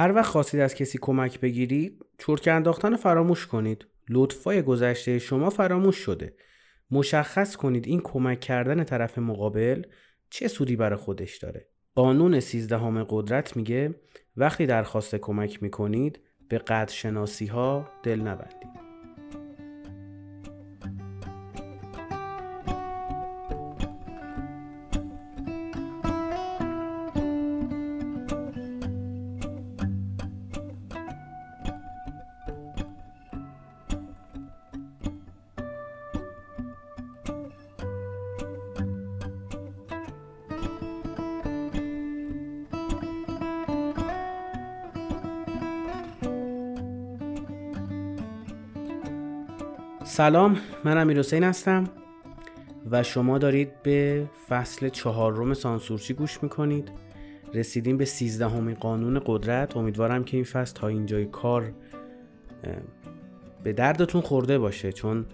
هر وقت خواستید از کسی کمک بگیرید چرت انداختن فراموش کنید. لطفای گذشته شما فراموش شده. مشخص کنید این کمک کردن طرف مقابل چه سودی برای خودش داره. قانون سیزدهم قدرت میگه وقتی درخواست کمک می‌کنید به قدر شناسی ها دل نبندید. سلام من امیر حسین هستم و شما دارید به فصل چهارم سانسورچی گوش می‌کنید. رسیدیم به سیزدهمین قانون قدرت. امیدوارم که این فصل تا اینجای کار به دردتون خورده باشه چون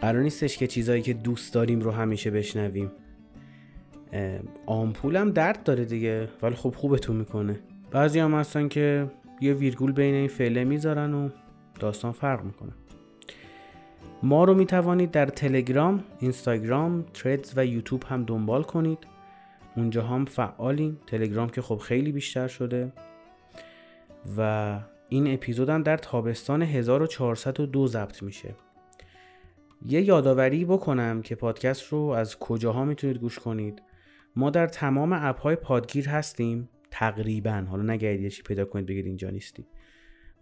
قرار نیستش که چیزایی که دوست داریم رو همیشه بشنویم. آمپولم درد داره دیگه ولی خب خوبتون می‌کنه. بعضی هم هستن که یه ویرگول بین این فعله می‌ذارن و داستان فرق می‌کنه. ما رو می توانید در تلگرام، اینستاگرام، تردز و یوتیوب هم دنبال کنید. اونجا هم فعالیم. تلگرام که خب خیلی بیشتر شده. و این اپیزود هم در تابستان 1402 ضبط میشه. یه یادآوری بکنم که پادکست رو از کجاها می‌تونید گوش کنید. ما در تمام اپ های پادگیر هستیم تقریبا. حالا چی پیدا کنید بگید اینجا نیستیم.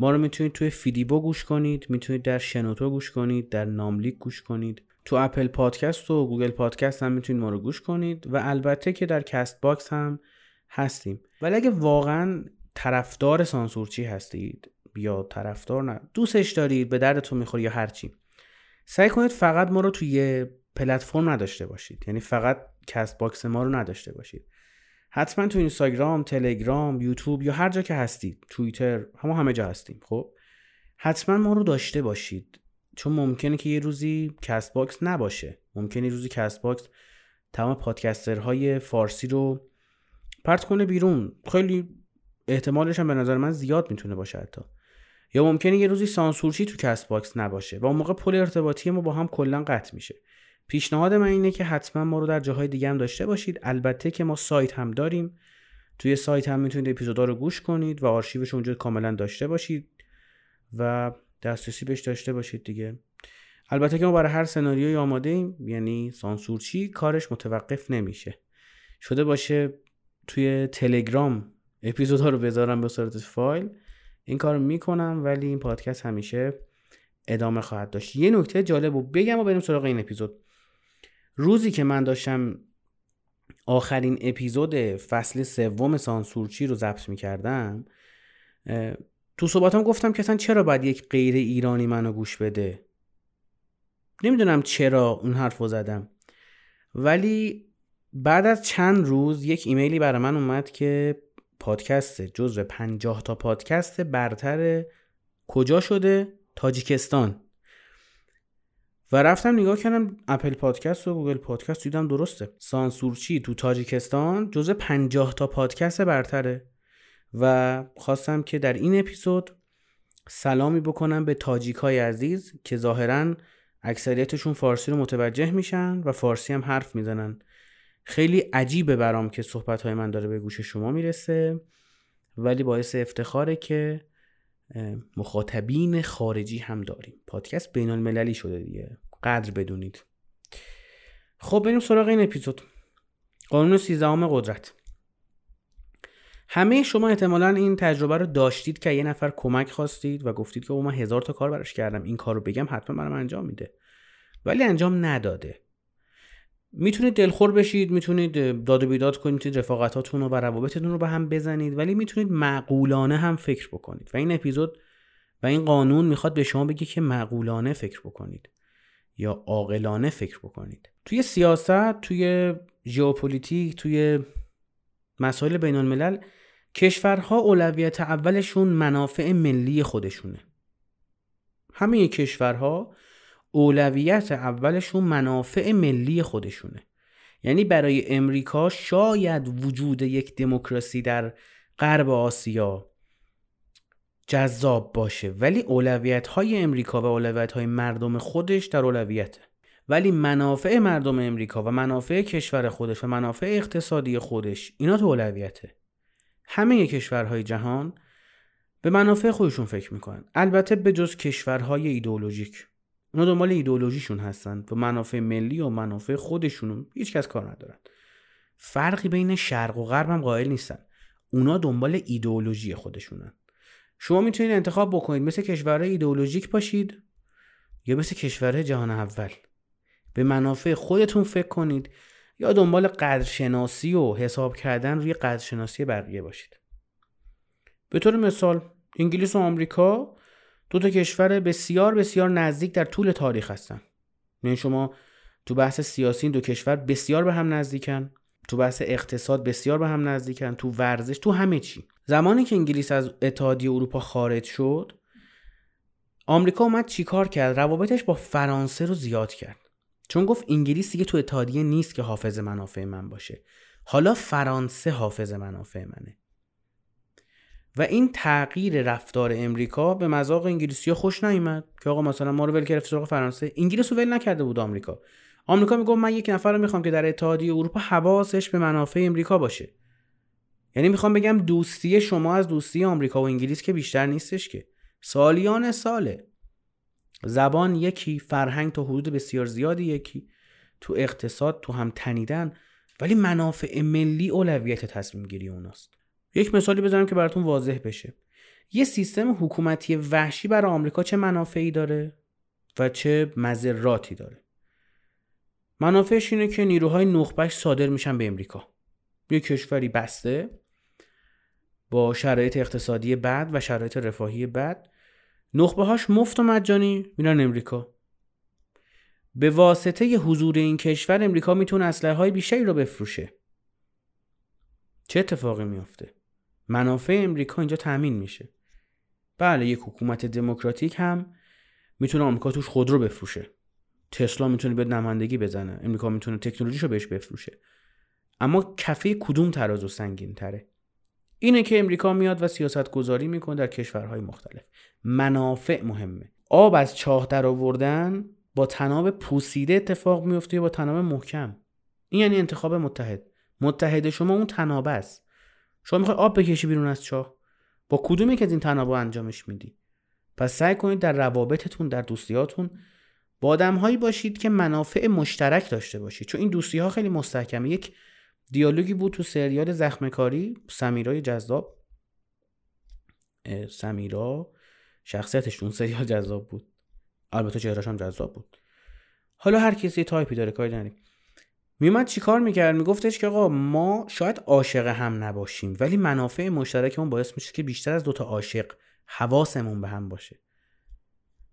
ما رو می‌تونید توی فیدیبو گوش کنید می‌تونید در شنوتو گوش کنید در ناملیک گوش کنید. تو اپل پادکست و گوگل پادکست هم می‌تونید ما رو گوش کنید و البته که در کست باکس هم هستیم. ولی اگه واقعا طرفدار سانسورچی هستید یا طرفدار نه دوستش دارید به دردتون می‌خوره یا هرچی سعی کنید فقط ما رو توی پلتفرم نداشته باشید. یعنی فقط کست باکس ما رو نداشته باشید. حتما تو اینستاگرام تلگرام یوتیوب یا هر جا که هستید توییتر همه همه جا هستیم خب؟ حتما ما رو داشته باشید. چون ممکنه که یه روزی کست باکس نباشه. ممکنه یه روزی کست باکس تمام پادکسترهای فارسی رو پرت کنه بیرون. خیلی احتمالش هم به نظر من زیاد می‌تونه باشه حتی. یا ممکنه یه روزی سانسورچی تو کست باکس نباشه و اون موقع پل ارتباطی ما با هم کلا قطع میشه. پیشنهاد من اینه که حتما ما رو در جاهای دیگه هم داشته باشید. البته که ما سایت هم داریم. توی سایت هم می‌تونید اپیزودا رو گوش کنید و آرشیوش اونجا کاملا داشته باشید و دسترسی بهش داشته باشید دیگه. البته که ما برای هر سناریوی آماده ایم. یعنی سانسورچی کارش متوقف نمیشه. شده باشه توی تلگرام اپیزودها رو بذارم به صورت فایل. این کار می‌کنم ولی این پادکست همیشه ادامه خواهد داشت. یه نکته جالب و بگم و بریم سراغ این اپیزود. روزی که من داشتم آخرین اپیزود فصل سوم سانسورچی رو ضبط می‌کردم تو صحبتام گفتم که اصلا چرا باید یک غیر ایرانی منو گوش بده؟ نمی‌دونم چرا اون حرف رو زدم. ولی بعد از چند روز یک ایمیلی برای من اومد که پادکست جزو پنجاه تا پادکست برتر کجا شده؟ تاجیکستان. و رفتم نگاه کردم اپل پادکست و گوگل پادکست دیدم درسته. سانسورچی تو تاجیکستان جزء 50 تا پادکست برتره. و خواستم که در این اپیزود سلامی بکنم به تاجیک های عزیز که ظاهرا اکثریتشون فارسی رو متوجه میشن و فارسی هم حرف می‌زنن. خیلی عجیبه برام که صحبت های من داره به گوش شما می‌رسه ولی باعث افتخاره که مخاطبین خارجی هم داریم. پادکست بین المللی شده دیگه. قدر بدونید. خب بریم سراغ این اپیزود. قانون سیزدهم قدرت. همه شما احتمالا این تجربه رو داشتید که یه نفر کمک خواستید و گفتید که او من هزار تا کار براش کردم. این کار رو بگم حتما برام انجام میده. ولی انجام نداده. می‌تونید دلخور بشید می‌تونید داد و بیداد کنید رفاقتاتون رو و روابطتون رو به هم بزنید ولی می‌تونید معقولانه هم فکر بکنید. و این اپیزود و این قانون می‌خواد به شما بگه که معقولانه فکر بکنید یا عاقلانه فکر بکنید. توی سیاست توی ژئوپلیتیک توی مسائل بین الملل کشورها اولویت اولشون منافع ملی خودشونه. همه کشورها اولویت اولشون منافع ملی خودشونه. یعنی برای امریکا شاید وجود یک دموکراسی در غرب آسیا جذاب باشه ولی اولویت های امریکا و اولویت های مردم خودش در اولویته. ولی منافع مردم امریکا و منافع کشور خودش و منافع اقتصادی خودش اینا تو اولویته. همه کشورهای جهان به منافع خودشون فکر می‌کنن. البته به جز کشورهای ایدئولوژیک. اونا دنبال ایدئولوژیشون هستن و منافع ملی و منافع خودشون هیچ کس کار ندارن. فرقی بین شرق و غرب هم قائل نیستن. اونا دنبال ایدئولوژی خودشونن. شما می‌تونید انتخاب بکنید مثل کشورهای ایدئولوژیک باشید یا مثل کشورهای جهان اول. به منافع خودتون فکر کنید یا دنبال قدرشناسی و حساب کردن روی قدرشناسی بقیه باشید. به طور مثال انگلیس و آمریکا دو تا کشور بسیار بسیار نزدیک در طول تاریخ هستن. یعنی شما تو بحث سیاسی این دو کشور بسیار به هم نزدیکن تو بحث اقتصاد بسیار به هم نزدیکن تو ورزش تو همه چی. زمانی که انگلیس از اتحادیه اروپا خارج شد آمریکا اومد چیکار کرد؟ روابطش با فرانسه رو زیاد کرد. چون گفت انگلیس دیگه تو اتحادیه نیست که حافظ منافع من باشه. حالا فرانسه حافظ منافع منه. و این تغییر رفتار امریکا به مذاق انگلیسی خوش نیامد که آقا مثلا ما رو ول کرد سراغ فرانسه. انگلیس رو ول نکرده بود آمریکا. آمریکا میگه من یک نفر رو می‌خوام که در اتحادیه اروپا حواسش به منافع امریکا باشه. یعنی می‌خوام بگم دوستی شما از دوستی آمریکا و انگلیس که بیشتر نیستش که. سالیان ساله زبان یکی فرهنگ تا حدود بسیار زیادی یکی. تو اقتصاد تو هم تنیدن. ولی منافع ملی اولویت تصمیم گیری اوناست. یک مثالی بزنم که براتون واضح بشه. یه سیستم حکومتی وحشی برای آمریکا چه منافعی داره و چه مذراتی داره؟ منافعش اینه که نیروهای نخبش صادر میشن به امریکا یه کشوری بسته با شرایط اقتصادی بد و شرایط رفاهی بد. نخبه هاش مفت و مجانی میرن امریکا به واسطه ی حضور این کشور امریکا می‌تونه اسلحه های بیشتری رو بفروشه. چه اتفاقی میافته؟ منافع امریکا اینجا تامین میشه. بله یک حکومت دموکراتیک هم می‌تونه آمریکا توش خودرو بفروشه. تسلا می‌تونه به نمایندگی بزنه. امریکا می‌تونه تکنولوژیشو بهش بفروشه. اما کفه کدوم ترازو سنگین تره اینه که امریکا میاد و سیاست گذاری می‌کنه در کشورهای مختلف. منافع مهمه. آب از چاه در آوردن با تناب پوسیده اتفاق میفته با تناب محکم. این یعنی انتخاب متحد. متحد شما اون تنابه است. شما می‌خوای آب بکشی بیرون از چاه؟ با کدومی که از این تنابه انجامش میدی؟ پس سعی کنید در روابطتون در دوستیاتون با آدمهایی باشید که منافع مشترک داشته باشید. چون این دوستی ها خیلی مستحکمه. یک دیالوگی بود تو سریال زخم کاری سمیرای جذاب. سمیرا شخصیتش اون سریال جذاب بود. البته چهرهش هم جذاب بود. حالا هر کسی تایپی داره کاری نداریم. میومد چیکار می‌کرد؟ میگفتش که آقا ما شاید عاشق هم نباشیم ولی منافع مشترکمون باعث میشه که بیشتر از دوتا عاشق حواسمون به هم باشه.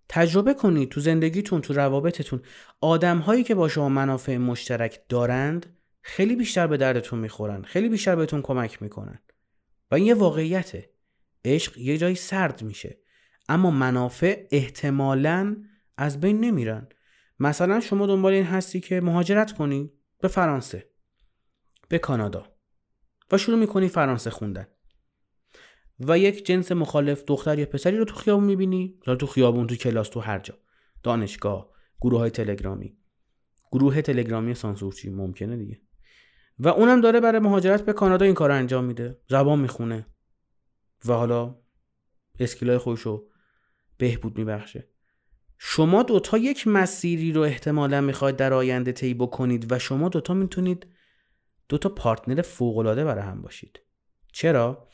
تجربه کنید تو زندگیتون تو روابطتون آدم هایی که با شما منافع مشترک دارند خیلی بیشتر به دردتون می‌خورن خیلی بیشتر بهتون کمک می‌کنن. و این یه واقعیته. عشق یه جایی سرد میشه. اما منافع احتمالا از بین نمیرن. مثلا شما دنبال این هستی که مهاجرت کنی. به فرانسه به کانادا و شروع می‌کنی فرانسه خوندن. و یک جنس مخالف دختر یا پسری رو تو خیابون می‌بینی یا تو خیابون تو کلاس تو هر جا. دانشگاه گروه های تلگرامی. گروه تلگرامی سانسورچی ممکنه دیگه. و اونم داره برای مهاجرت به کانادا این کار انجام میده. زبان می‌خونه. و حالا skill ای خودشو بهبود میبخشه. شما دوتا یک مسیری رو احتمالا می‌خواید در آینده طی بکنید و شما دوتا می‌تونید دوتا partner فوقالعاده برای هم باشید. چرا؟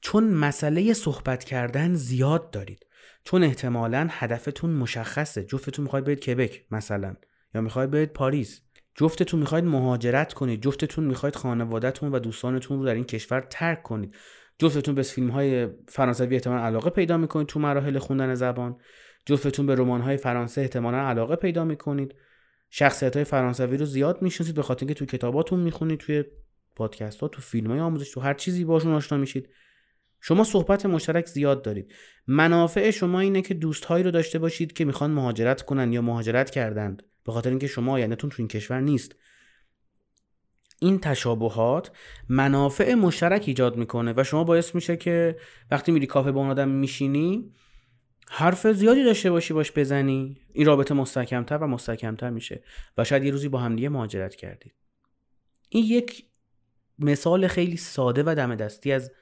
چون مسئله صحبت کردن زیاد دارید. چون احتمالا هدفتون مشخصه. جفتتون می‌خواید برید کبک مثلا یا می‌خواید برید پاریس. جفتتون می‌خواید مهاجرت کنید. جفتتون می‌خواید خانوادهتون و دوستانتون رو در این کشور ترک کنید. جفتتون به فیلم های فرانسوی احتمال علاقه پیدا می‌کنید تو مراحل خوندن زبان. جفتتون به رمان های فرانسه احتمالا علاقه پیدا می‌کنید. شخصیت های فرانسوی رو زیاد می‌شناسید به خاطر اینکه تو کتاباتون می‌خونید توی پادکست ها تو فیلم های آموزش تو هر چیزی باشون آشنا میشید. شما صحبت مشترک زیاد دارید. منافع شما اینه که دوستهایی رو داشته باشید که می‌خوان مهاجرت کنن یا مهاجرت کردند. به خاطر اینکه شما آیندهتون تو این کشور نیست. این تشابهات منافع مشترک ایجاد می‌کنه و شما باعث میشه که وقتی میری کافه با اون آدم میشینی حرف زیادی داشته باشی باش بزنی. این رابطه مستحکمتر و مستحکمتر میشه و شاید یه روزی با همدیگه مهاجرت کردید این یک مثال خیلی ساده و دم دستی از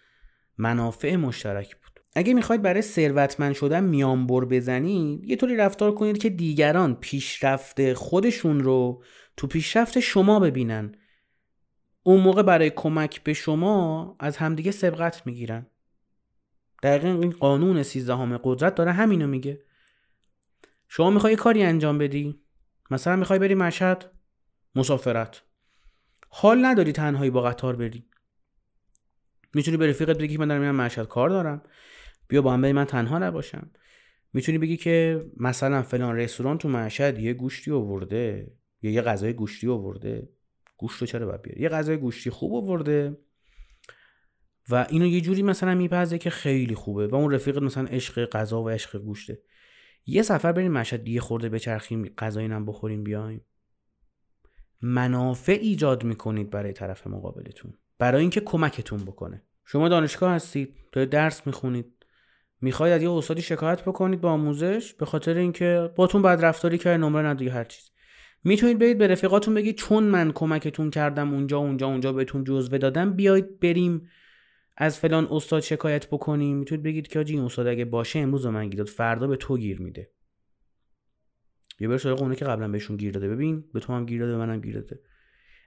منافع مشترک بود. اگه می‌خواید برای ثروتمند شدن میانبر بزنید یه طوری رفتار کنید که دیگران پیشرفت خودشون رو تو پیشرفت شما ببینن. اون موقع برای کمک به شما از همدیگه سبقت می‌گیرن. دقیقا این قانون سیزدهم قدرت داره همینو میگه. شما می‌خوای کاری انجام بدی؟ مثلا می‌خوای بری مشهد؟ مسافرت. حال نداری تنهایی با قطار بری. می‌تونی به رفیقت بگی من دارم میرم مشهد کار دارم. بیا با هم بریم من تنها نباشم. می‌تونی بگی که مثلا فلان رستوران تو مشهد یه گوشتی آورده یا یه غذای گوشتی آورده. گوشت رو چرا باید بیاری؟ یه غذای گوشتی خوب آورده. و اینو یه جوری مثلا میپزه که خیلی خوبه و اون رفیقت مثلا عشق غذا و عشق گوشته. یه سفر بریم مشهد دیگه خورده بچرخیم غذای هم بخوریم بیایم. منافع ایجاد می‌کنید برای طرف مقابلتون. برای اینکه کمکتون بکنه. شما دانشگاه هستید دارید درس می‌خونید. می‌خواید از یه استادی شکایت بکنید با آموزش به خاطر اینکه باتون بد رفتاری که نمره نداری هر چیز. می‌تونید برید به رفیقاتون بگید چون من کمکتون کردم اونجا اونجا اونجا بهتون جزوه دادم بیاید بریم از فلان استاد شکایت بکنیم می‌تونید بگید که آجی این استاد اگه باشه امروز من گیر داد فردا به تو گیر میده. یه بر سراغ اونه که قبلا بهشون گیر داده. ببین به تو هم گیر داده به منم گیر داده.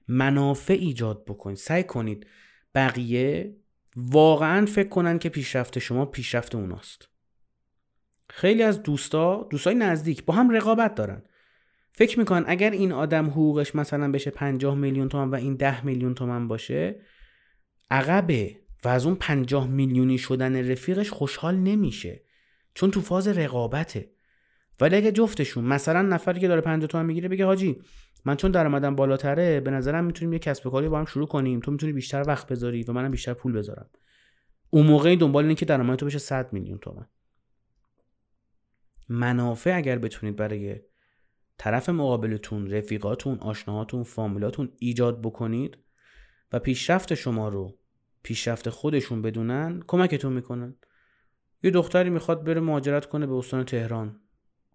منافع ایجاد بکنید. سعی کنید بقیه واقعا فکر کنن که پیشرفت شما پیشرفت اوناست. خیلی از دوستا دوستای نزدیک با هم رقابت دارن. فکر می‌کنن اگر این آدم حقوقش مثلا بشه 50 میلیون تومن و این 10 میلیون تومن باشه عقبه. و از اون 50 میلیونی شدن رفیقش خوشحال نمیشه. چون تو فاز رقابته. ولی اگه جفتشون مثلا نفری که داره 50 تومن می‌گیره بگه حاجی من چون درآمدم بالاتره به نظرم می‌تونیم یه کسب کاری با هم شروع کنیم. تو می‌تونی بیشتر وقت بذاری و منم بیشتر پول بذارم. اون موقع دنبال اینه که درآمد تو بشه 100 میلیون تومن. منافع اگر بتونید برای طرف مقابلتون رفیقاتون آشناهاتون فامیلاتون ایجاد بکنید و پیشرفت شما رو پیشرفت خودشون بدونن کمکتون می‌کنن. یه دختری می‌خواد بره مهاجرت کنه به استان تهران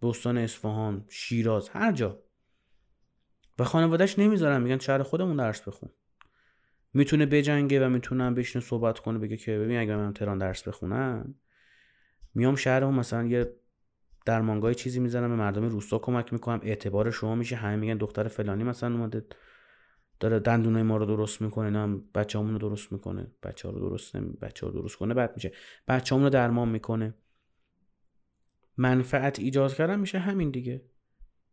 به استان اصفهان شیراز هر جا. و خانوادهش نمی‌ذارن میگن شهر خودمون درس بخون. می‌تونه بجنگه و می‌تونم بشینه صحبت کنه بگه که ببین اگه من تهران درس بخونم میام شهرمون مثلا یه درمانگاه چیزی می‌زنم به مردم روستا کمک می‌کنم اعتبار شما میشه همه میگن دختر فلانی مثلا اومده داره دندونای ما رو درست می‌کنه نه بچه‌مون رو درست می‌کنه. بچه ها رو درست نمی بچه ها رو درست کنه بعد میشه. بچه‌مون رو درمان می‌کنه. منفعت ایجاد کردن میشه همین دیگه.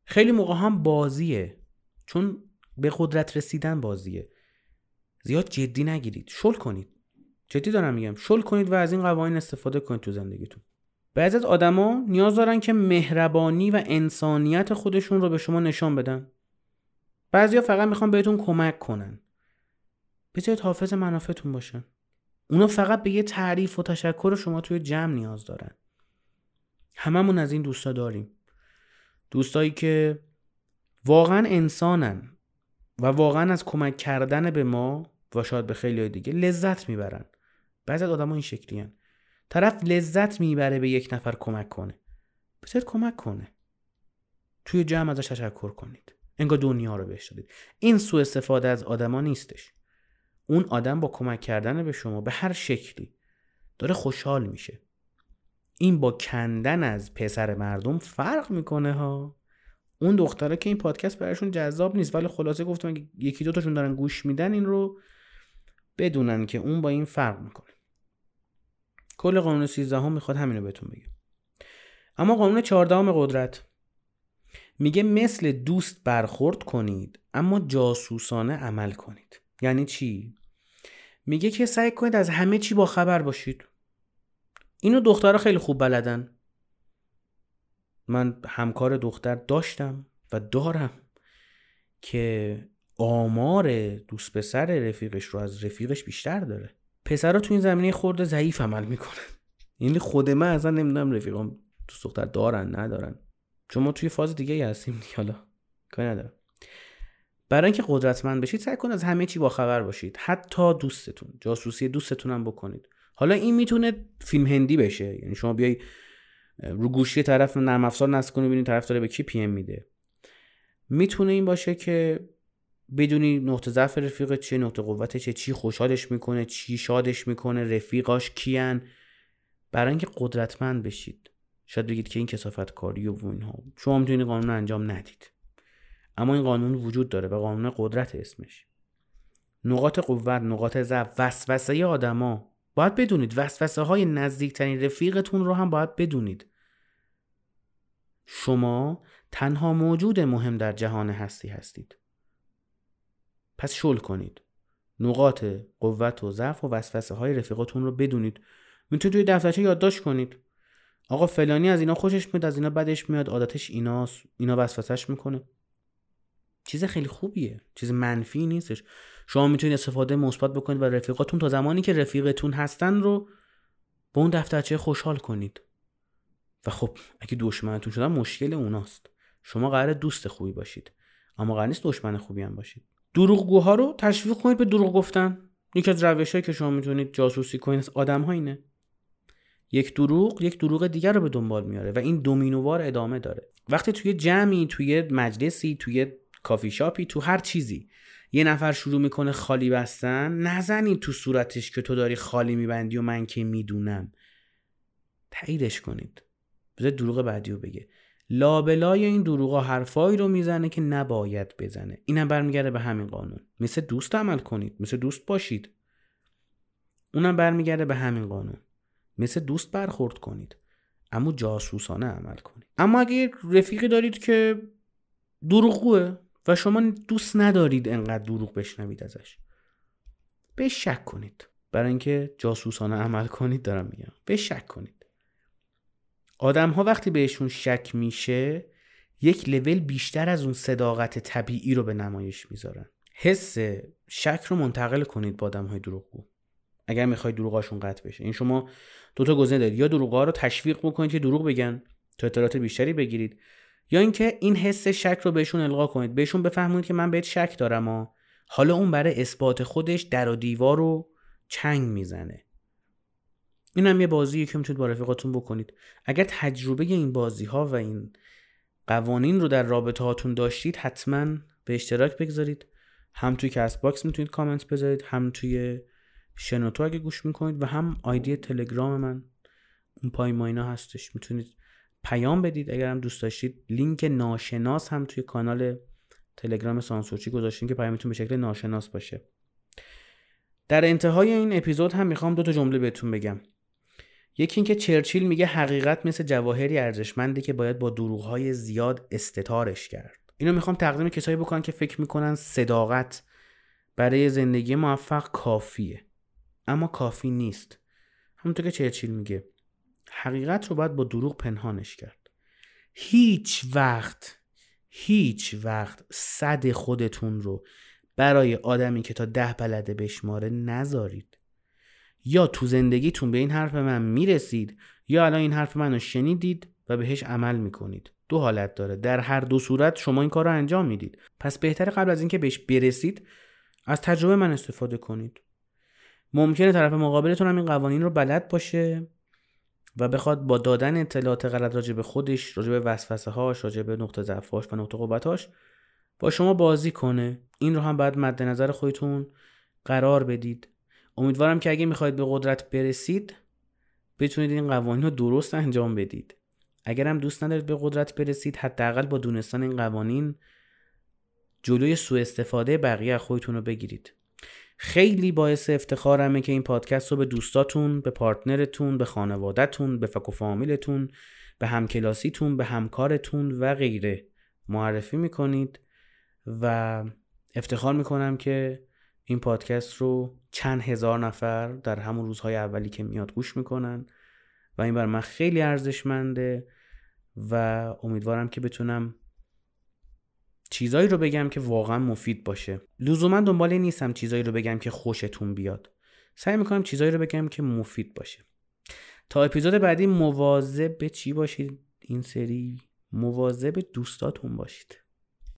خیلی موقع هم بازیه. چون به قدرت رسیدن بازیه. زیاد جدی نگیرید. شل کنید. جدی دارم میگم. شل کنید و از این قوانین استفاده کنید تو زندگیتون. بعضی از آدما نیاز دارن که مهربانی و انسانیت خودشون رو به شما نشان بدن. بعضیا فقط می‌خوان بهتون کمک کنن. بذارید حافظ منافعتون باشن اونا فقط به یه تعریف و تشکر شما توی جمع نیاز دارن. هممون از این دوستا داریم. دوستایی که واقعا انسانن و واقعا از کمک کردن به ما و شاید به خیلی دیگه لذت می‌برن. بعضی از آدم این شکلی هن. طرف لذت می‌بره به یک نفر کمک کنه. بذارید کمک کنه. توی جمع ازش تشکر کنید. انگار دنیا رو بهش دادید. این سوء استفاده از آدما نیستش. اون آدم با کمک کردن به شما به هر شکلی داره خوشحال میشه. این با کندن از پسر مردم فرق می‌کنه ها. اون دختره که این پادکست براشون جذاب نیست ولی خلاصه گفتم یکی دو تاشون دارن گوش میدن این رو بدونن که اون با این فرق می‌کنه. کل قانون 13 هم می‌خواد همینو بهتون بگم اما قانون 14 قدرت. میگه مثل دوست برخورد کنید اما جاسوسانه عمل کنید. یعنی چی؟ میگه که سعی کنید از همه چی با خبر باشید. اینو دخترها خیلی خوب بلدن. من همکار دختر داشتم و دارم که آمار دوست پسر رفیقش رو از رفیقش بیشتر داره. پسرها تو این زمینه خورده ضعیف عمل می‌کنن. یعنی خود من اصلا نمی‌دونم رفیقام دوست دختر دارن ندارن. چون ما توی فاز دیگه هستیم دیگه حالا کاری ندارم. برای اینکه قدرتمند بشید سعی کنید از همه چی باخبر باشید. حتی دوستتون جاسوسی دوستتون هم بکنید. حالا این می‌تونه فیلم هندی بشه. یعنی شما بیای رو گوشی طرف نرم افزار نصب کنی ببینید طرف داره به کی پی ام میده. می‌تونه این باشه که بدونی نقطه ضعف رفیق چه نقطه قوت چه چی خوشحالش می‌کنه چی شادش می‌کنه رفیقاش کیان. برای اینکه قدرتمند بشید. شاید بگید که این کسافت کاری و اینها. شما می‌تونید قانون انجام ندید. اما این قانون وجود داره و قانون قدرت اسمش. نقاط قوت نقاط ضعف وسوسه آدما. باید بدونید وسوسه های نزدیکترین رفیقتون رو هم باید بدونید. شما تنها موجود مهم در جهان هستی هستید. پس شل کنید. نقاط قوت و ضعف و وسوسه های رفیقاتون رو بدونید. می‌تونید توی دفترچه یادداشت کنید. آقا فلانی از اینا خوشش میاد از اینا بدش میاد عادتش ایناست. اینا وسوسش می‌کنه. چیز خیلی خوبیه. چیز منفی نیستش. شما می‌تونید استفاده مثبت بکنید و رفیقاتون تا زمانی که رفیقتون هستن رو به اون دفترچه خوشحال کنید. و خب اگه دشمنتون شدن مشکل اوناست. شما قرار دوست خوبی باشید. اما قرار نیست دشمن خوبی هم باشید. دروغگوها رو تشویق کنید به دروغ گفتن. یکی از روشهایی که شما می‌تونید جاسوسی کنید آدم ها اینه. یک دروغ یک دروغ دیگر رو به دنبال میاره و این دومینووار ادامه داره. وقتی توی جمعی توی مجلسی توی کافی شاپی تو هر چیزی یه نفر شروع می‌کنه خالی بستن نزنید تو صورتش که تو داری خالی میبندی و من که می‌دونم. تاییدش کنید. بذار دروغ بعدی رو بگه. لابلای این دروغا حرفایی رو می‌زنه که نباید بزنه. اینم برمیگرده به همین قانون. مثل دوست عمل کنید. مثل دوست باشید. اونم برمیگرده به همین قانون. مثل دوست برخورد کنید. اما جاسوسانه عمل کنید. اما اگه رفیقی دارید که دروغگوه و شما دوست ندارید انقدر دروغ بشنوید ازش به شک کنید. برای اینکه جاسوسانه عمل کنید دارم میگم. به شک کنید. آدم ها وقتی بهشون شک میشه یک لول بیشتر از اون صداقت طبیعی رو به نمایش می‌ذارن. حس شک رو منتقل کنید با آدم های دروغگو. اگر می‌خواید دروغاشون قطع بشه. این شما دو تا گزینه دارید. یا دروغا رو تشویق بکنید که دروغ بگن تا اطلاعات بیشتری بگیرید. یا اینکه این حس شک رو بهشون القا کنید. بهشون بفهمونید که من بهت شک دارم و حالا اون برای اثبات خودش در و دیوار رو چنگ می‌زنه. این هم یه بازیه که می‌تونید با رفیقاتون بکنید. اگر تجربه این بازی ها و این قوانین رو در رابطه هاتون داشتید حتما به اشتراک بگذارید. هم توی کست باکس می‌تونید کامنت بذارید هم توی شنوتو اگه گوش می‌کنید و هم آیدی تلگرام من اون پای ماینا هستش. می‌تونید پیام بدید اگر هم دوست داشتید. لینک ناشناس هم توی کانال تلگرام سانسورچی گذاشتیم که پیامتون به شکل ناشناس باشه. در انتهای این اپیزود هم می‌خوام دو تا جمله بهتون بگم. یکی اینکه چرچیل میگه حقیقت مثل جواهری ارزشمندی که باید با دروغهای زیاد استتارش کرد. اینو می‌خوام تقدیم کسایی بکنم که فکر می‌کنن صداقت برای زندگی موفق کافیه. اما کافی نیست. همونطور که چرچیل میگه. حقیقت رو باید با دروغ پنهانش کرد. هیچ وقت هیچ وقت صد خودتون رو برای آدمی که تا ده بلده بشماره نذارید. یا تو زندگیتون به این حرف من می‌رسید یا الان این حرف منو شنیدید و بهش عمل می‌کنید. دو حالت داره. در هر دو صورت شما این کار رو انجام می‌دید. پس بهتره قبل از اینکه بهش برسید از تجربه من استفاده کنید. ممکنه طرف مقابلتون هم این قوانین رو بلد باشه و بخواد با دادن اطلاعات غلط راجع به خودش راجع به وسوسه هاش راجع به نقطه ضعفاش و نقطه قوتاش با شما بازی کنه. این رو هم باید مد نظر خودتون قرار بدید. امیدوارم که اگه می‌خواید به قدرت برسید بتونید این قوانین رو درست انجام بدید. اگر هم دوست ندارید به قدرت برسید حداقل با دونستان این قوانین جلوی سوء استفاده بقیه خودتون رو بگیرید. خیلی باعث افتخارمه که این پادکست رو به دوستاتون به پارتنرتون به خانوادهتون به فک و فامیلتون به همکلاسیتون به همکارتون و غیره معرفی می‌کنید و افتخار می‌کنم که این پادکست رو چند هزار نفر در همون روزهای اولی که میاد گوش می‌کنن و این بر من خیلی ارزشمنده و امیدوارم که بتونم چیزایی رو بگم که واقعا مفید باشه. لزوما دنبال نیستم چیزایی رو بگم که خوشتون بیاد. سعی می‌کنم چیزایی رو بگم که مفید باشه. تا اپیزود بعدی مواظب به چی باشید؟ این سری مواظب دوستاتون باشید.